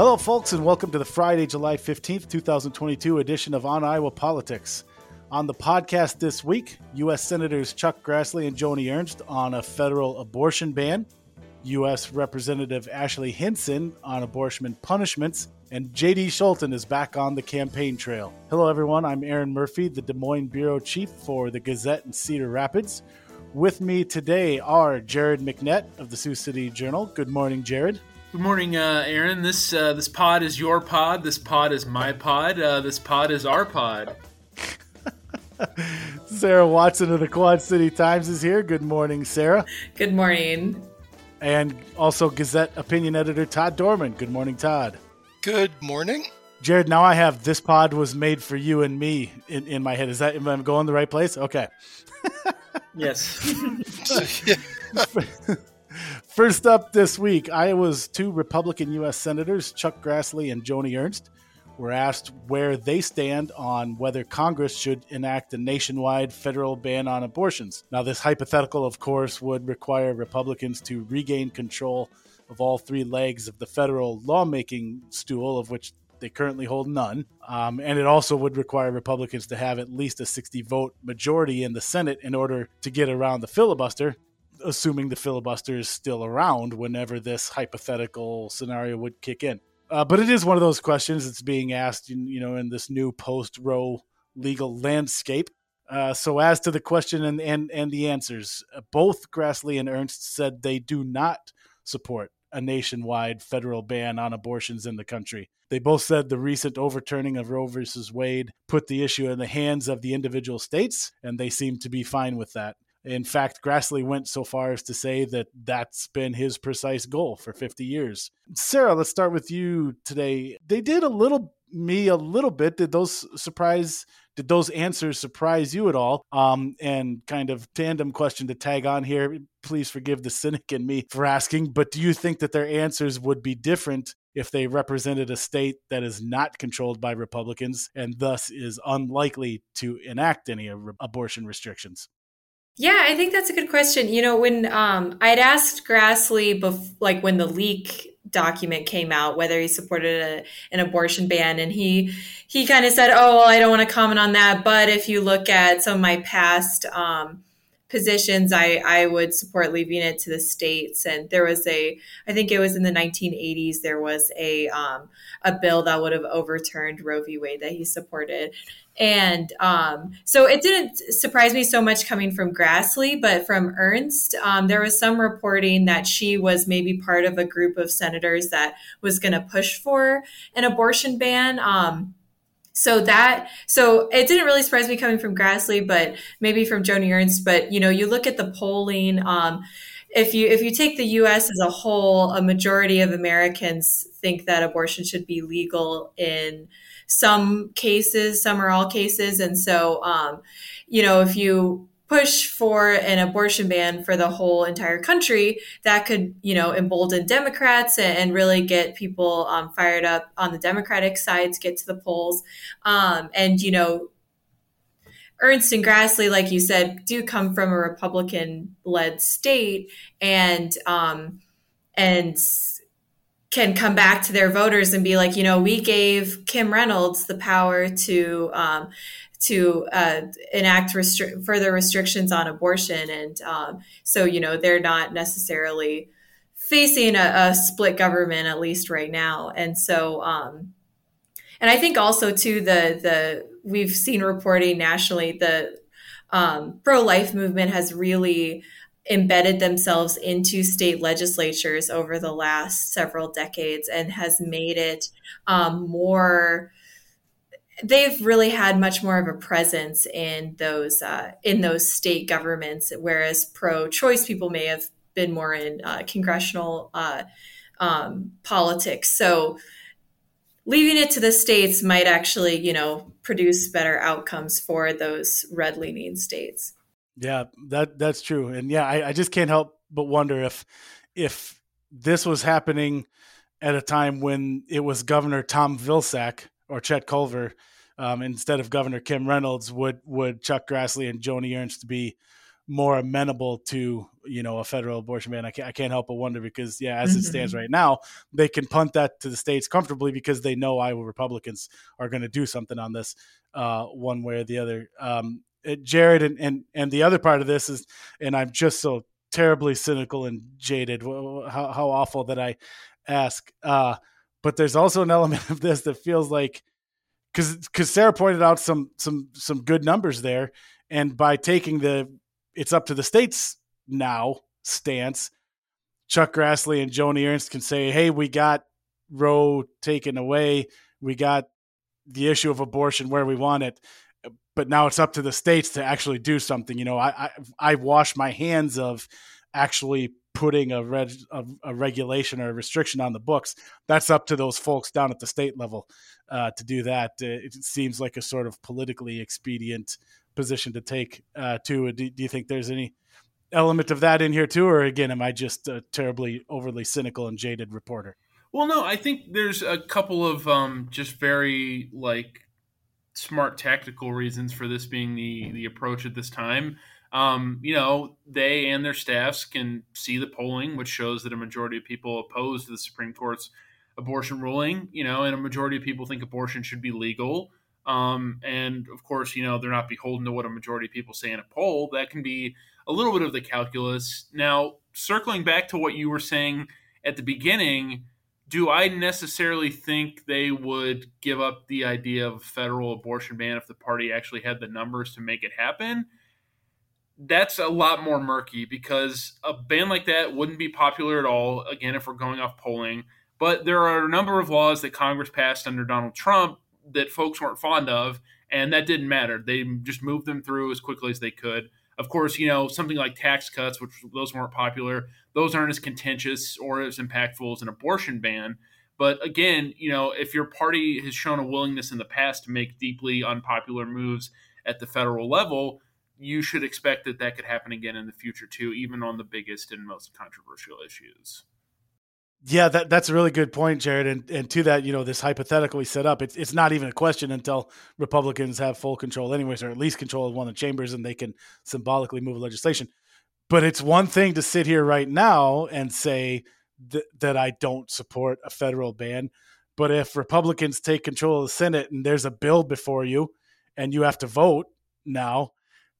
Hello, folks, and welcome to the Friday, July 15th, 2022 edition of On Iowa Politics. On the podcast this week, U.S. Senators Chuck Grassley and Joni Ernst on a federal abortion ban, U.S. Representative Ashley Hinson on abortion punishments, and J.D. Scholten is back on the campaign trail. Hello, everyone. I'm Aaron Murphy, the Des Moines Bureau Chief for the Gazette in Cedar Rapids. With me today are Jared McNett of the Sioux City Journal. Good morning, Jared. Good morning, uh, Aaron. This uh, this pod is your pod. This pod is my pod. Uh, this pod is our pod. Sarah Watson of the Quad City Times is here. Good morning, Sarah. Good morning. And also Gazette opinion editor Todd Dorman. Good morning, Todd. Good morning. Jared, now I have this pod was made for you and me in, in my head. Is that am I going the right place? Okay. yes. First up this week, Iowa's two Republican U.S. Senators, Chuck Grassley and Joni Ernst, were asked where they stand on whether Congress should enact a nationwide federal ban on abortions. Now, this hypothetical, of course, would require Republicans to regain control of all three legs of the federal lawmaking stool, of which they currently hold none. Um, and it also would require Republicans to have at least a 60 vote majority in the Senate in order to get around the filibuster assuming the filibuster is still around whenever this hypothetical scenario would kick in. Uh, but it is one of those questions that's being asked, in, you know, in this new post-Roe legal landscape. Uh, so, as to the question and and, and the answers, uh, both Grassley and Ernst said they do not support a nationwide federal ban on abortions in the country. They both said the recent overturning of Roe versus Wade put the issue in the hands of the individual states, and they seem to be fine with that. In fact, Grassley went so far as to say that that's been his precise goal for 50 years. Sarah, let's start with you today. They did a little me a little bit. Did those surprise? Did those answers surprise you at all? Um, and kind of tandem question to tag on here. Please forgive the cynic in me for asking, but do you think that their answers would be different if they represented a state that is not controlled by Republicans and thus is unlikely to enact any abortion restrictions? Yeah, I think that's a good question. You know, when um, I'd asked Grassley, bef- like when the leak document came out, whether he supported a, an abortion ban, and he he kind of said, "Oh, well, I don't want to comment on that." But if you look at some of my past um, positions, I I would support leaving it to the states. And there was a, I think it was in the 1980s, there was a um, a bill that would have overturned Roe v. Wade that he supported. And um, so it didn't surprise me so much coming from Grassley, but from Ernst, um, there was some reporting that she was maybe part of a group of senators that was going to push for an abortion ban. Um, so that so it didn't really surprise me coming from Grassley, but maybe from Joni Ernst. But you know, you look at the polling. Um, if you if you take the U.S. as a whole, a majority of Americans think that abortion should be legal in some cases, some or all cases. And so, um, you know, if you push for an abortion ban for the whole entire country, that could, you know, embolden Democrats and, really get people um, fired up on the Democratic side to get to the polls. Um, and, you know, Ernst and Grassley, like you said, do come from a Republican led state. And, um, and, can come back to their voters and be like, you know, we gave Kim Reynolds the power to um, to uh, enact restri- further restrictions on abortion, and um, so you know they're not necessarily facing a, a, split government at least right now, and so. Um, and I think also too the the we've seen reporting nationally the um, pro life movement has really embedded themselves into state legislatures over the last several decades and has made it um, more they've really had much more of a presence in those uh, in those state governments whereas pro-choice people may have been more in uh, congressional uh, um, politics. So leaving it to the states might actually you know produce better outcomes for those red leaning states yeah, that that's true, and yeah, I, I just can't help but wonder if if this was happening at a time when it was Governor Tom Vilsack or Chet Culver um, instead of Governor Kim Reynolds, would would Chuck Grassley and Joni Ernst be more amenable to you know a federal abortion ban. I can't, I can't help but wonder because yeah, as it stands Mhm. right now, they can punt that to the states comfortably because they know Iowa Republicans are going to do something on this uh, one way or the other. Um, Jared and, and and the other part of this is, and I'm just so terribly cynical and jaded. How, how awful that I ask. Uh, but there's also an element of this that feels like because because Sarah pointed out some some some good numbers there, and by taking the it's up to the states now stance, Chuck Grassley and Joni Ernst can say, "Hey, we got Roe taken away, we got the issue of abortion where we want it." But now it's up to the states to actually do something. You know, I I, I wash my hands of actually putting a, reg, a, a regulation or a restriction on the books. That's up to those folks down at the state level uh, to do that. Uh, it seems like a sort of politically expedient position to take uh, too. Do, do you think there's any element of that in here too, or again, am I just a terribly overly cynical and jaded reporter? Well, no, I think there's a couple of um, just very like smart tactical reasons for this being the the approach at this time. Um, you know, they and their staffs can see the polling, which shows that a majority of people oppose the Supreme Court's abortion ruling. You know, and a majority of people think abortion should be legal. Um, and of course, you know, they're not beholden to what a majority of people say in a poll. That can be a little bit of the calculus. Now, circling back to what you were saying at the beginning, do I necessarily think they would give up the idea of a federal abortion ban if the party actually had the numbers to make it happen? That's a lot more murky because a ban like that wouldn't be popular at all, again, if we're going off polling. But there are a number of laws that Congress passed under Donald Trump that folks weren't fond of, and that didn't matter. They just moved them through as quickly as they could. Of course, you know, something like tax cuts, which those weren't popular, those aren't as contentious or as impactful as an abortion ban. But again, you know, if your party has shown a willingness in the past to make deeply unpopular moves at the federal level, you should expect that that could happen again in the future too, even on the biggest and most controversial issues. Yeah, that, that's a really good point, Jared. And and to that, you know, this hypothetical we set up, it's it's not even a question until Republicans have full control, anyways, or at least control of one of the chambers, and they can symbolically move legislation. But it's one thing to sit here right now and say th- that I don't support a federal ban. But if Republicans take control of the Senate and there's a bill before you, and you have to vote now,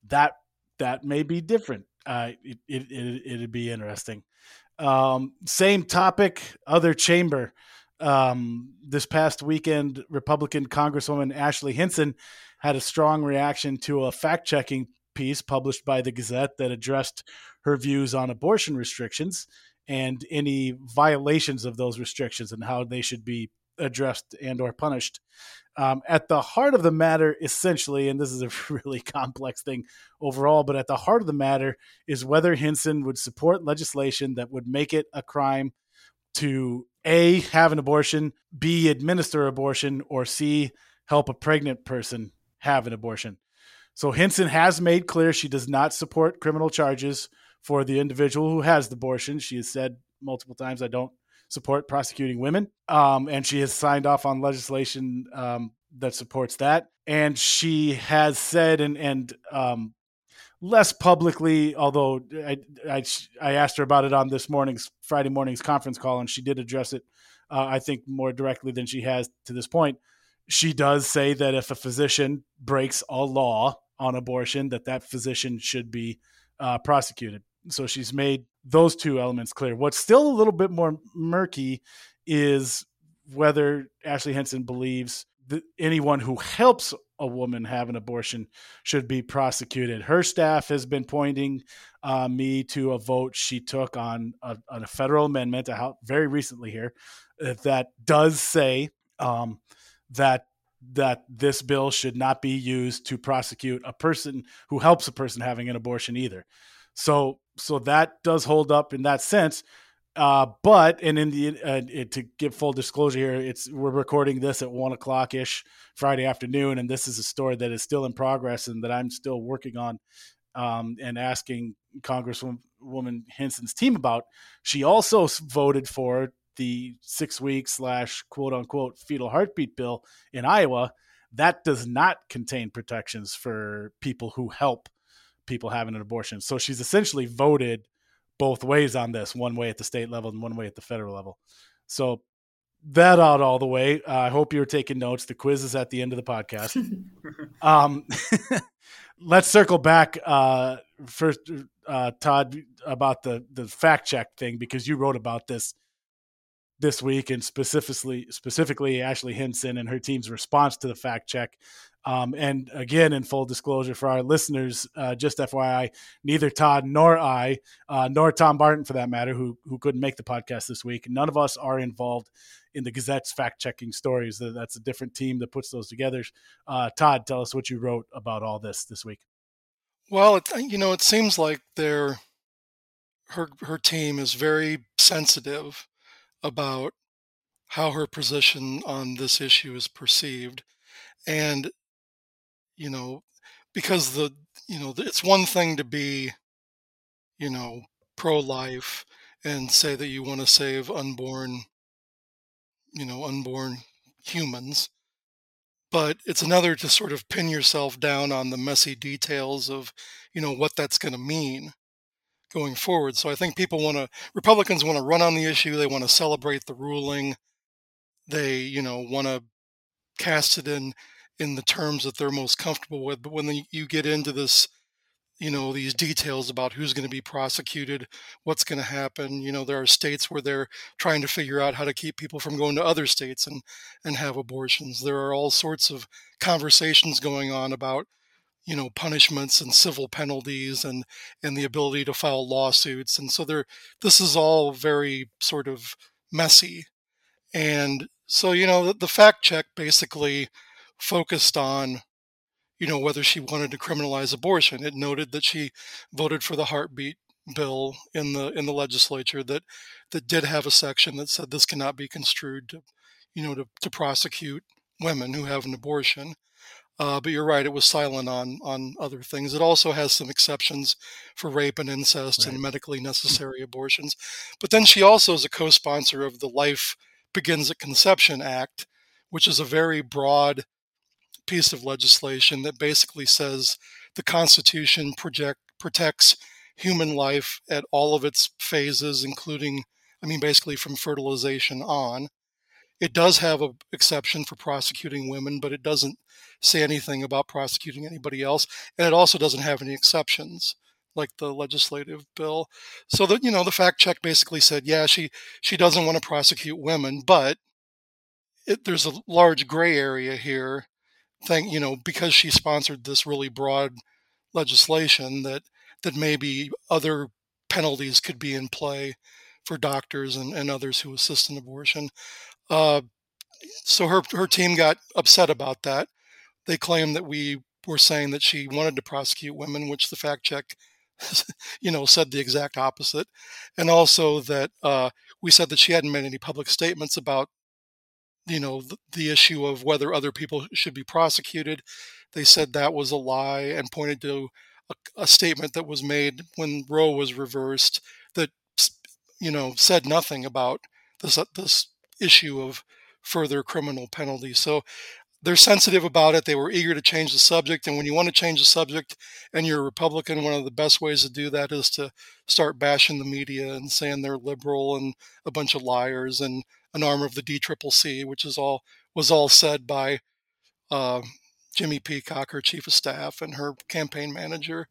that that may be different. Uh, it, it, it it'd be interesting. Um, same topic, other chamber. Um, this past weekend, Republican Congresswoman Ashley Hinson had a strong reaction to a fact checking piece published by the Gazette that addressed her views on abortion restrictions and any violations of those restrictions and how they should be addressed and or punished. Um, at the heart of the matter, essentially, and this is a really complex thing overall, but at the heart of the matter is whether Hinson would support legislation that would make it a crime to A, have an abortion, B, administer abortion, or C, help a pregnant person have an abortion. So Hinson has made clear she does not support criminal charges for the individual who has the abortion. She has said multiple times, I don't support prosecuting women. Um, and she has signed off on legislation um, that supports that. And she has said, and, and um, less publicly, although I, I, I, asked her about it on this morning's Friday morning's conference call, and she did address it, uh, I think, more directly than she has to this point. She does say that if a physician breaks a law on abortion, that that physician should be uh, prosecuted. So she's made those two elements clear. What's still a little bit more murky is whether Ashley Hinson believes that anyone who helps a woman have an abortion should be prosecuted. Her staff has been pointing uh, me to a vote she took on a, on a federal amendment very recently here that does say um, that that this bill should not be used to prosecute a person who helps a person having an abortion either. So so that does hold up in that sense. Uh, but and in the uh, it, to give full disclosure here, it's we're recording this at one o'clock ish Friday afternoon, and this is a story that is still in progress and that I'm still working on um, and asking Congresswoman Hinson's team about. She also voted for the six week slash quote unquote fetal heartbeat bill in Iowa. That does not contain protections for people who help people having an abortion. So she's essentially voted both ways on this, one way at the state level and one way at the federal level. So that out all the way. Uh, I hope you're taking notes. The quiz is at the end of the podcast. um, let's circle back uh, first, uh, Todd, about the the fact check thing because you wrote about this this week and specifically specifically Ashley Hinson and her team's response to the fact check. Um, and again, in full disclosure for our listeners, uh, just FYI, neither Todd nor I, uh, nor Tom Barton for that matter, who who couldn't make the podcast this week, none of us are involved in the Gazette's fact checking stories. That's a different team that puts those together. Uh, Todd, tell us what you wrote about all this this week. Well, it, you know, it seems like their her her team is very sensitive about how her position on this issue is perceived, and you know, because the you know it's one thing to be, you know, pro life and say that you want to save unborn you know, unborn humans. But it's another to sort of pin yourself down on the messy details of, you know, what that's going to mean going forward. So I think people want to, Republicans want to run on the issue. They want to celebrate the ruling. They, you know, want to cast it in in the terms that they're most comfortable with. But when you get into this you know these details about who's going to be prosecuted what's going to happen you know there are states where they're trying to figure out how to keep people from going to other states and and have abortions there are all sorts of conversations going on about you know punishments and civil penalties and and the ability to file lawsuits and so there this is all very sort of messy and so you know the, the fact check basically focused on you know, whether she wanted to criminalize abortion. It noted that she voted for the heartbeat bill in the in the legislature that that did have a section that said this cannot be construed to, you know, to, to prosecute women who have an abortion. Uh, but you're right; it was silent on on other things. It also has some exceptions for rape and incest right. and medically necessary abortions. But then she also is a co-sponsor of the Life Begins at Conception Act, which is a very broad piece of legislation that basically says the Constitution project, protects human life at all of its phases, including, I mean, basically from fertilization on. It does have an exception for prosecuting women, but it doesn't say anything about prosecuting anybody else. And it also doesn't have any exceptions like the legislative bill. So that you know, the fact check basically said, yeah, she she doesn't want to prosecute women, but it, there's a large gray area here thing, you know, because she sponsored this really broad legislation that that maybe other penalties could be in play for doctors and, and others who assist in abortion. Uh, so her her team got upset about that. They claimed that we were saying that she wanted to prosecute women, which the fact check, you know, said the exact opposite, and also that uh, we said that she hadn't made any public statements about you know the, the issue of whether other people should be prosecuted. They said that was a lie and pointed to a, a statement that was made when Roe was reversed that you know said nothing about this uh, this issue of further criminal penalties. So they're sensitive about it. They were eager to change the subject. And when you want to change the subject and you're a Republican, one of the best ways to do that is to start bashing the media and saying they're liberal and a bunch of liars and an arm of the DCCC, which is all was all said by uh, Jimmy Peacock, her chief of staff, and her campaign manager.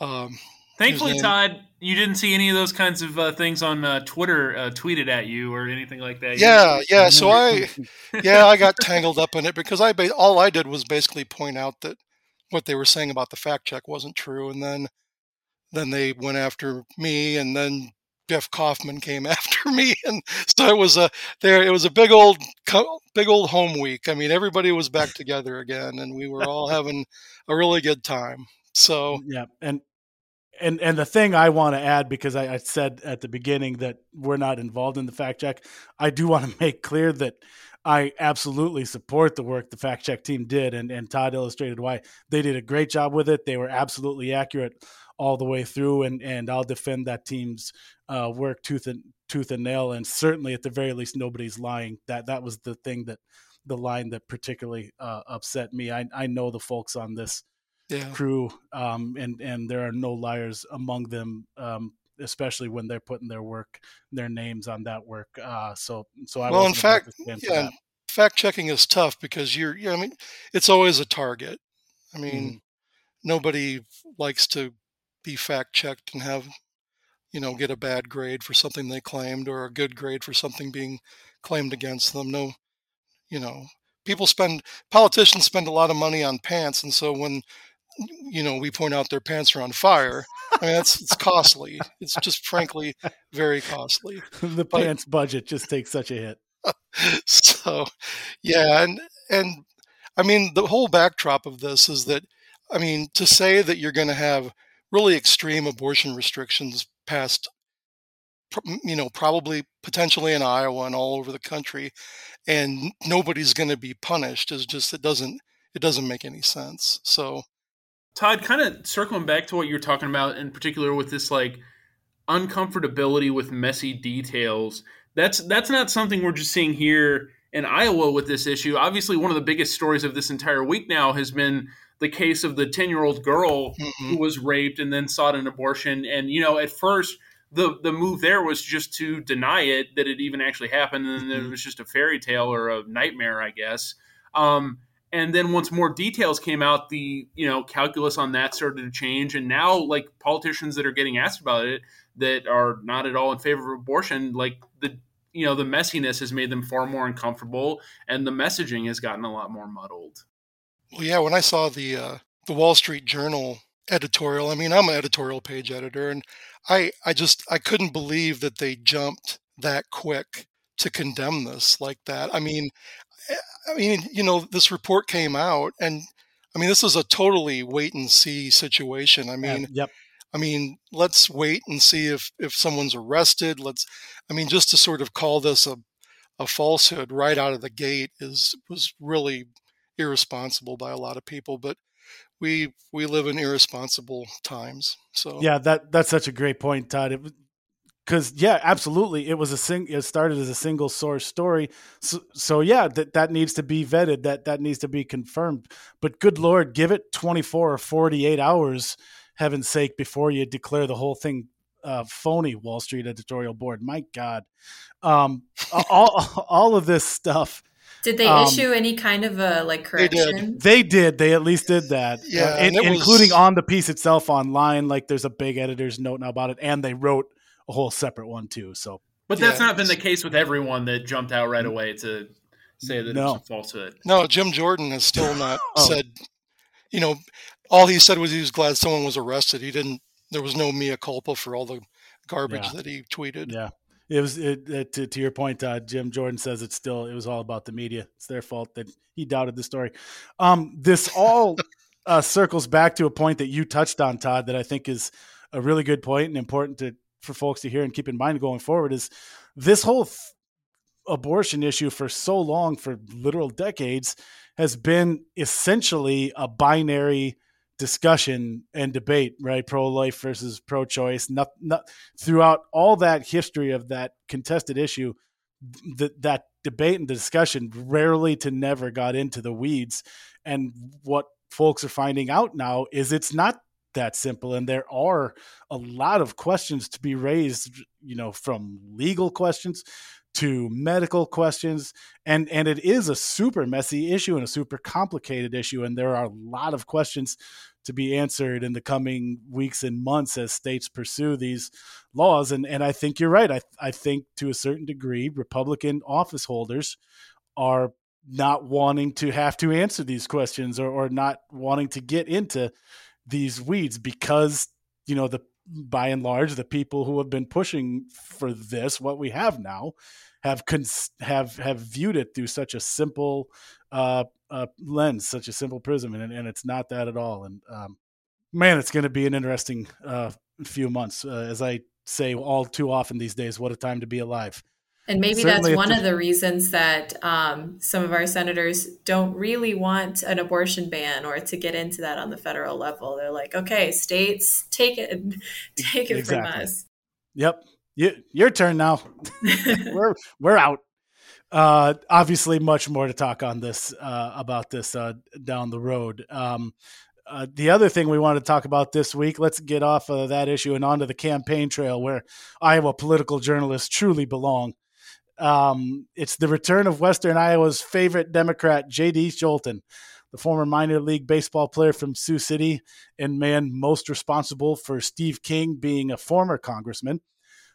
Um, Thankfully, Todd, you didn't see any of those kinds of uh, things on uh, Twitter uh, tweeted at you or anything like that. Yeah, yeah. So I, yeah, I got tangled up in it because I ba- all I did was basically point out that what they were saying about the fact check wasn't true, and then then they went after me, and then Jeff Kaufmann came after me, and so it was a there. It was a big old big old home week. I mean, everybody was back together again, and we were all having a really good time. So yeah, and and and the thing I want to add because I, I, said at the beginning that we're not involved in the fact check, I do want to make clear that I absolutely support the work the fact check team did, and and Todd illustrated why they did a great job with it. They were absolutely accurate all the way through, and and I'll defend that team's uh, work tooth and tooth and nail. And certainly, at the very least, nobody's lying. That that was the thing that the line that particularly uh, upset me. I I know the folks on this Yeah. crew, um, and and there are no liars among them, um, especially when they're putting their work, their names on that work. Uh, so so I Well, in fact, big fan for yeah, fact checking is tough because you're, yeah, I mean, it's always a target. I mean, Mm-hmm. nobody likes to be fact checked and have, you know, get a bad grade for something they claimed or a good grade for something being claimed against them. No, you know, people spend, politicians spend a lot of money on pants. And so when, you know, we point out their pants are on fire, I mean, that's, it's costly. It's just frankly very costly. the but- pants budget just takes such a hit. so yeah and and i mean the whole backdrop of this is that i mean to say that you're going to have really extreme abortion restrictions passed you know probably potentially in iowa and all over the country and nobody's going to be punished is just it doesn't it doesn't make any sense so Todd, kind of circling back to what you were talking about in particular with this like uncomfortability with messy details. That's that's not something we're just seeing here in Iowa with this issue. Obviously, one of the biggest stories of this entire week now has been the case of the 10-year-old girl mhm. who was raped and then sought an abortion and you know, at first the the move there was just to deny it that it even actually happened and then it was just a fairy tale or a nightmare, I guess. Um, and then once more details came out the you know calculus on that started to change and now like politicians that are getting asked about it that are not at all in favor of abortion like the you know the messiness has made them far more uncomfortable and the messaging has gotten a lot more muddled Well, yeah, when I saw the uh, the Wall Street Journal editorial, I mean, I'm an editorial page editor, and I I just I couldn't believe that they jumped that quick to condemn this like that. I mean, I mean, you know, this report came out, and I mean, this is a totally wait and see situation. I mean, yep. I mean, let's wait and see if if someone's arrested. Let's, I mean, just to sort of call this a a falsehood right out of the gate is was really irresponsible by a lot of people. But we we live in irresponsible times. So Yeah, that that's such a great point, Todd. Because yeah, absolutely, it was a sing. It started as a single source story. So, so yeah, that that needs to be vetted. That that needs to be confirmed. But good lord, give it twenty four or forty eight hours, heaven's sake, before you declare the whole thing uh, phony. Wall Street editorial board. My God, um, all all of this stuff. Did they Um, issue any kind of a like They did. correction? They did. They at least did that. Yeah, Uh, in- it was- including on the piece itself online. Like there's a big editor's note now about it, and they wrote a whole separate one too. So but that's Yeah. not been the case with everyone that jumped out right away to say that No. it's a falsehood no, Jim Jordan has still not Oh. said. You know, all he said was he was glad someone was arrested. He didn't. There was no mea culpa for all the garbage Yeah. that he tweeted. yeah, it was it, it, to, to your point. Uh, Jim Jordan says it's still it was all about the media. It's their fault that he doubted the story. Um, this all uh, circles back to a point that you touched on, Todd, that I think is a really good point and important to for folks to hear and keep in mind going forward. Is this whole th- abortion issue for so long, for literal decades, has been essentially a binary discussion and debate, right? Pro life versus pro choice. Not, not, throughout all that history of that contested issue, th- that debate and discussion rarely to never got into the weeds. And what folks are finding out now is it's not that simple and there are a lot of questions to be raised you know from legal questions to medical questions and and it is a super messy issue and a super complicated issue and there are a lot of questions to be answered in the coming weeks and months as states pursue these laws and and I think you're right. I I think to a certain degree republican office holders are not wanting to have to answer these questions or, or not wanting to get into these weeds because you know the by and large the people who have been pushing for this what we have now have cons- have have viewed it through such a simple uh, uh, lens such a simple prism and, and it's not that at all. And um, man it's going to be an interesting uh, few months. Uh, as i say all too often these days what a time to be alive And maybe that's one the- of the reasons that um, some of our senators don't really want an abortion ban or to get into that on the federal level. They're like, okay, states, take it, take it Exactly. from us. yep y- your turn now we're we're out. Uh, obviously, much more to talk on this uh, about this uh, down the road. Um, Uh, the other thing we wanted to talk about this week, let's get off of that issue and onto the campaign trail where Iowa political journalists truly belong. Um, it's the return of Western Iowa's favorite Democrat, J.D. Scholten, the former minor league baseball player from Sioux City and man most responsible for Steve King being a former congressman.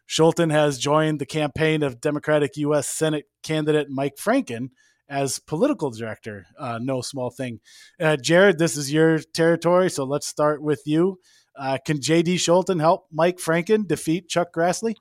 Scholten has joined the campaign of Democratic U.S. Senate candidate Mike Franken as political director. Uh, no small thing. Uh, Jared, this is your territory, so let's start with you. Uh, can J.D. Scholten help Mike Franken defeat Chuck Grassley?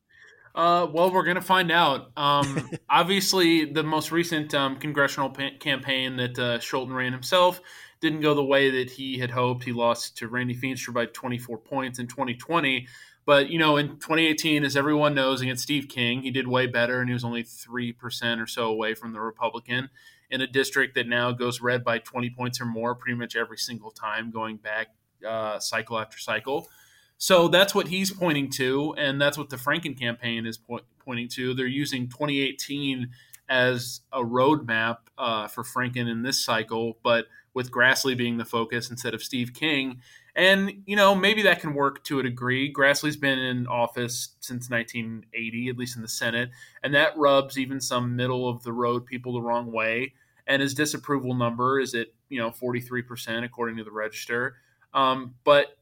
Uh, well, we're going to find out. Um, obviously, the most recent um, congressional pa- campaign that uh, Scholten ran himself didn't go the way that he had hoped. He lost to Randy Feenstra by 24 points in 2020. But, you know, in 2018, as everyone knows, against Steve King, he did way better, and he was only 3% or so away from the Republican in a district that now goes red by 20 points or more pretty much every single time, going back uh, cycle after cycle. So that's what he's pointing to, and that's what the Franken campaign is po- pointing to. They're using 2018 as a roadmap uh, for Franken in this cycle, but with Grassley being the focus instead of Steve King. And, you know, maybe that can work to a degree. Grassley's been in office since 1980, at least in the Senate, and that rubs even some middle of the road people the wrong way. And his disapproval number is at, you know, 43%, according to the register. Um, but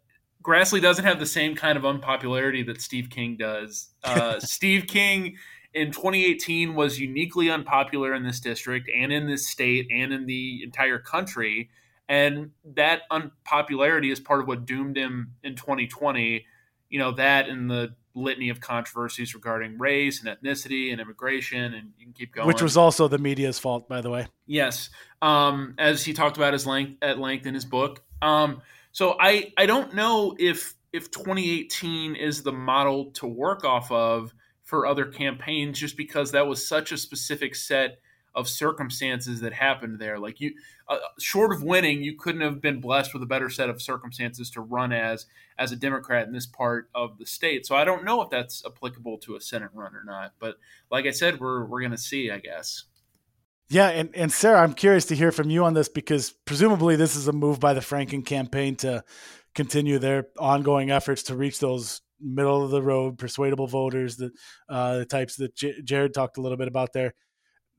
Grassley doesn't have the same kind of unpopularity that Steve King does. Uh, Steve King in 2018 was uniquely unpopular in this district and in this state and in the entire country. And that unpopularity is part of what doomed him in 2020. You know, that and the litany of controversies regarding race and ethnicity and immigration, and you can keep going. Which was also the media's fault, by the way. Yes. Um, as he talked about his length at length in his book. Um, so I I don't know if if 2018 is the model to work off of for other campaigns, just because that was such a specific set of circumstances that happened there. Like you, uh, short of winning, you couldn't have been blessed with a better set of circumstances to run as as a Democrat in this part of the state. So I don't know if that's applicable to a Senate run or not. But like I said, we're we're gonna see, I guess. Yeah, and, and Sarah, I'm curious to hear from you on this because presumably this is a move by the Franken campaign to continue their ongoing efforts to reach those middle of the road, persuadable voters, the, uh, the types that J- Jared talked a little bit about there.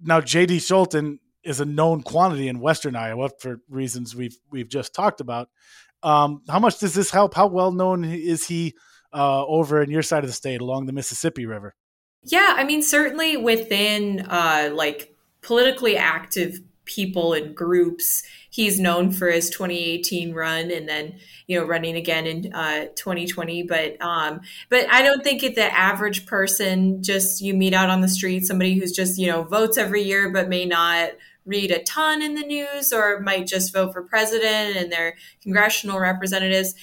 Now, J.D. Scholten is a known quantity in Western Iowa for reasons we've we've just talked about. Um, how much does this help? How well known is he uh, over in your side of the state along the Mississippi River? Yeah, I mean, certainly within uh, like politically active people and groups. He's known for his 2018 run and then you know running again in uh, 2020. But um, but I don't think it the average person just you meet out on the street somebody who's just you know votes every year but may not read a ton in the news or might just vote for president and their congressional representatives.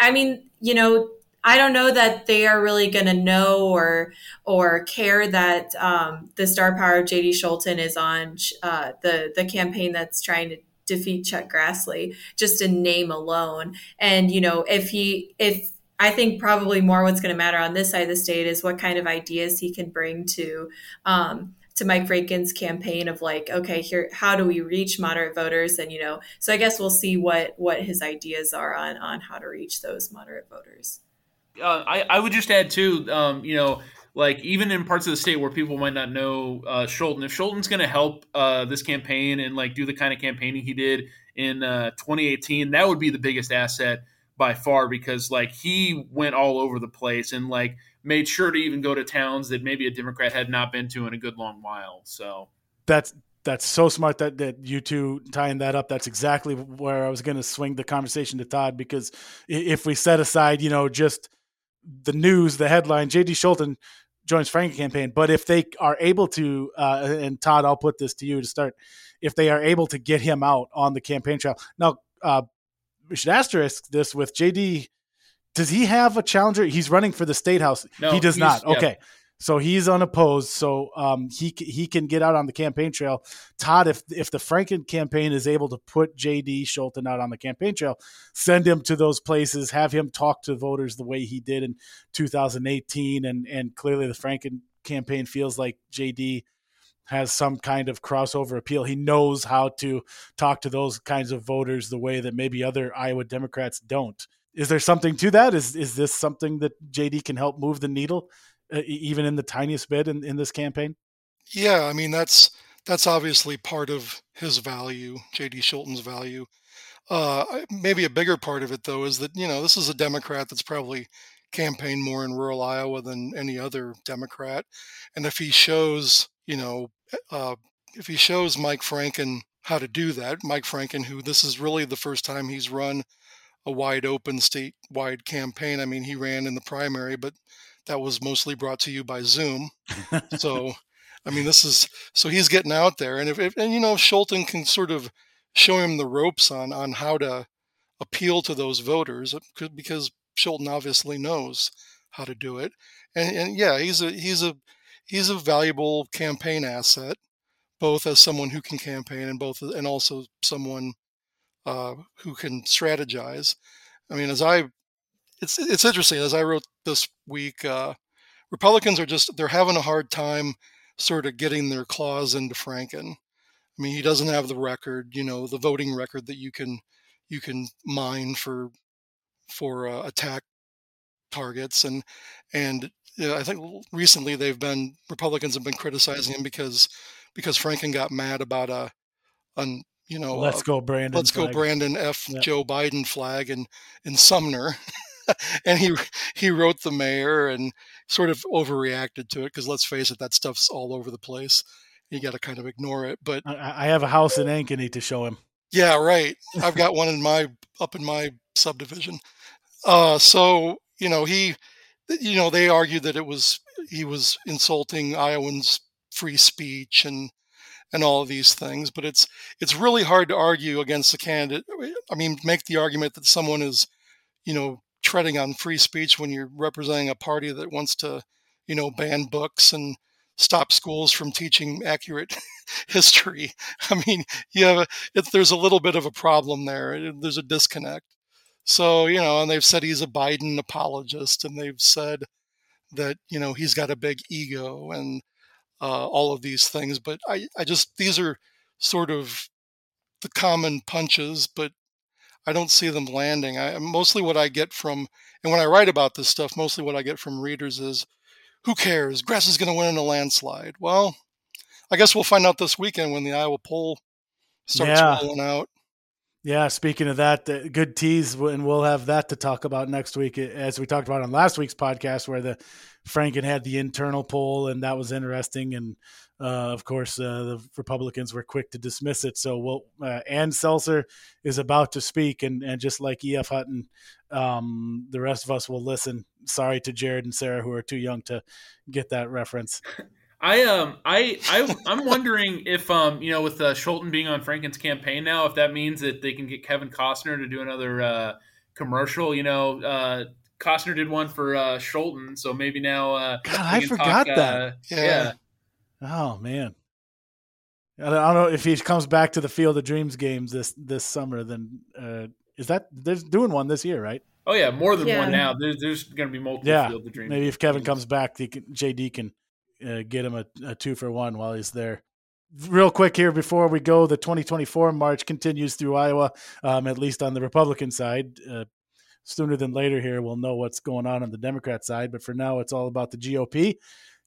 I mean, you know, I don't know that they are really going to know or or care that um, the star power of JD Scholten is on uh, the the campaign that's trying to defeat Chuck Grassley, just in name alone. And you know, if he if I think probably more what's going to matter on this side of the state is what kind of ideas he can bring to um, to Mike Franken's campaign of like, okay, here, how do we reach moderate voters? And you know, so I guess we'll see what what his ideas are on on how to reach those moderate voters uh, I, I would just add too, um, you know, like even in parts of the state where people might not know uh, Scholten, if Scholten's going to help uh, this campaign and like do the kind of campaigning he did in uh, 2018, that would be the biggest asset by far because like he went all over the place and like made sure to even go to towns that maybe a Democrat had not been to in a good long while. So that's that's so smart that, that you two tying that up. That's exactly where I was going to swing the conversation to Todd because if we set aside, you know, just the news, the headline, JD Scholten joins Franken campaign. But if they are able to, uh, and Todd, I'll put this to you to start, if they are able to get him out on the campaign trail. Now, uh, we should asterisk this with JD. Does he have a challenger? He's running for the state house. No, he does not. Yeah. So he's unopposed. So um, he he can get out on the campaign trail. Todd, if if the Franken campaign is able to put J.D. Scholten out on the campaign trail, send him to those places, have him talk to voters the way he did in 2018, and and clearly the Franken campaign feels like J.D. has some kind of crossover appeal. He knows how to talk to those kinds of voters the way that maybe other Iowa Democrats don't. Is there something to that? Is is this something that JD can help move the needle, even in the tiniest bit in, in this campaign? Yeah, I mean that's that's obviously part of his value, JD Scholten's value. Uh, maybe a bigger part of it though is that you know this is a Democrat that's probably campaigned more in rural Iowa than any other Democrat, and if he shows you know uh, if he shows Mike Franken how to do that, Mike Franken, who this is really the first time he's run a wide open statewide campaign. I mean, he ran in the primary, but that was mostly brought to you by Zoom. so, I mean, this is so he's getting out there, and if, if and you know, if Scholten can sort of show him the ropes on on how to appeal to those voters, because Scholten obviously knows how to do it, and and yeah, he's a he's a he's a valuable campaign asset, both as someone who can campaign and both and also someone uh, who can strategize. I mean, as I, it's it's interesting as I wrote this week, uh, Republicans are just they're having a hard time sort of getting their claws into Franken. I mean, he doesn't have the record, you know, the voting record that you can you can mine for for uh, attack targets and and you know, I think recently they've been Republicans have been criticizing him because because Franken got mad about a an you know let's uh, go Brandon let's flag. go Brandon F Yep. Joe Biden flag in in Sumner. and he he wrote the mayor and sort of overreacted to it because let's face it that stuff's all over the place you got to kind of ignore it but I, I have a house in Ankeny to show him. yeah, right. I've got one in my up in my subdivision. Uh, so you know he, you know they argued that it was he was insulting Iowans' free speech and and all of these things. But it's it's really hard to argue against a candidate. I mean, make the argument that someone is, you know, treading on free speech when you're representing a party that wants to, you know, ban books and stop schools from teaching accurate history. I mean, you have a, it, there's a little bit of a problem there. There's a disconnect. So you know, and they've said he's a Biden apologist, and they've said that you know he's got a big ego and uh, all of these things. But I, I just these are sort of the common punches, but I don't see them landing. I mostly what I get from, and when I write about this stuff, mostly what I get from readers is, who cares? Grass is going to win in a landslide. Well, I guess we'll find out this weekend when the Iowa poll starts Yeah. rolling out. Yeah, speaking of that, uh, good tease, and we'll have that to talk about next week, uh, as we talked about on last week's podcast, where the Franken had the internal poll, and that was interesting. And uh, of course, uh, the Republicans were quick to dismiss it. So, we'll, uh, Ann Selzer is about to speak, and, and just like E.F. Hutton, um, the rest of us will listen. Sorry to Jared and Sarah, who are too young to get that reference. I um I I I'm wondering if um you know with uh, Scholten being on Franken's campaign now, if that means that they can get Kevin Costner to do another uh, commercial. You know, uh, Costner did one for uh, Scholten, so maybe now. Uh, God, I forgot talk, that. Uh, Yeah. yeah. Oh man, I don't, know if he comes back to the Field of Dreams games this this summer. Then uh, is that they're doing one this year, right? Oh yeah, more than Yeah. one now. There's there's going to be multiple Yeah, Field of Dreams. Maybe if Kevin games. comes back, he can, JD can uh, get him a, a two for one while he's there. Real quick here before we go, the 2024 march continues through Iowa, um, at least on the Republican side. Uh, sooner than later, here we'll know what's going on on the Democrat side, but for now, it's all about the GOP.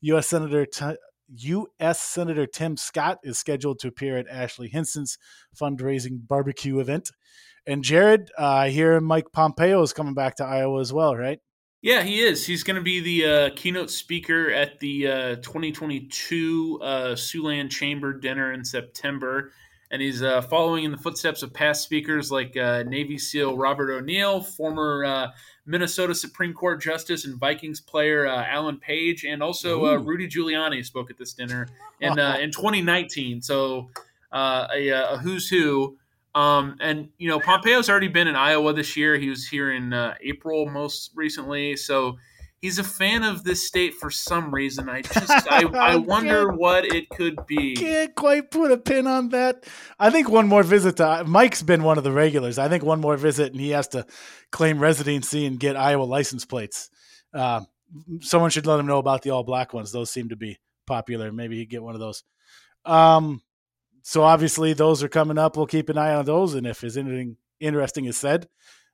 U.S. Senator T- U.S. Senator Tim Scott is scheduled to appear at Ashley Hinson's fundraising barbecue event. And Jared, uh, I hear Mike Pompeo is coming back to Iowa as well, right? Yeah, he is. He's going to be the uh, keynote speaker at the uh, 2022 uh, Siouxland Chamber dinner in September. And he's uh, following in the footsteps of past speakers like uh, Navy SEAL Robert O'Neill, former uh, Minnesota Supreme Court Justice and Vikings player uh, Alan Page, and also uh, Rudy Giuliani spoke at this dinner in, uh, in 2019. So uh, a, a who's who. Um, and you know, Pompeo's already been in Iowa this year. He was here in uh, April most recently, so he's a fan of this state for some reason. I just I, I wonder what it could be. Can't quite put a pin on that. I think one more visit to Mike's been one of the regulars. I think one more visit and he has to claim residency and get Iowa license plates. Uh, someone should let him know about the all black ones. Those seem to be popular. Maybe he'd get one of those. Um, so obviously those are coming up. We'll keep an eye on those, and if there's anything interesting is said,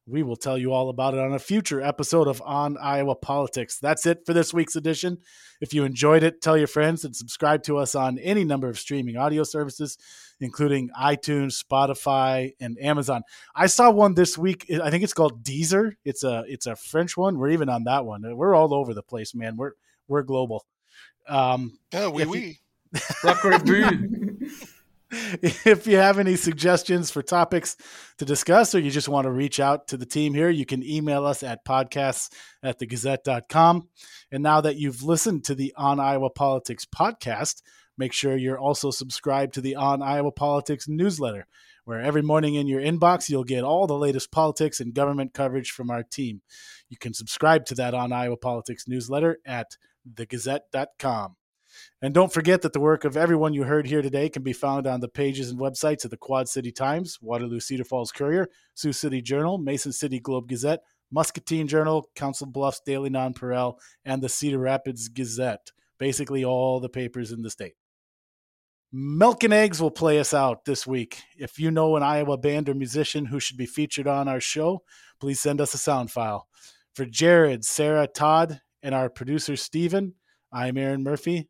we will tell you all about it on a future episode of On Iowa Politics. That's it for this week's edition. If you enjoyed it, tell your friends and subscribe to us on any number of streaming audio services, including iTunes, Spotify, and Amazon. I saw one this week. I think it's called Deezer. It's a it's a French one. We're even on that one. We're all over the place, man. We're we're global. Um, yeah, we oui, we. if you have any suggestions for topics to discuss or you just want to reach out to the team here, you can email us at podcasts at thegazette.com. And now that you've listened to the On Iowa Politics podcast, make sure you're also subscribed to the On Iowa Politics newsletter, where every morning in your inbox, you'll get all the latest politics and government coverage from our team. You can subscribe to that On Iowa Politics newsletter at thegazette.com. And don't forget that the work of everyone you heard here today can be found on the pages and websites of the Quad City Times, Waterloo Cedar Falls Courier, Sioux City Journal, Mason City Globe Gazette, Muscatine Journal, Council Bluffs Daily Nonpareil, and the Cedar Rapids Gazette. Basically, all the papers in the state. Milk and Eggs will play us out this week. If you know an Iowa band or musician who should be featured on our show, please send us a sound file. For Jared, Sarah, Todd, and our producer, Stephen, I'm Erin Murphy.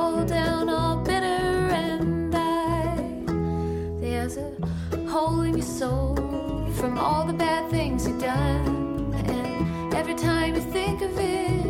fall down all bitter and die. There's a hole in your soul from all the bad things you've done, and every time you think of it.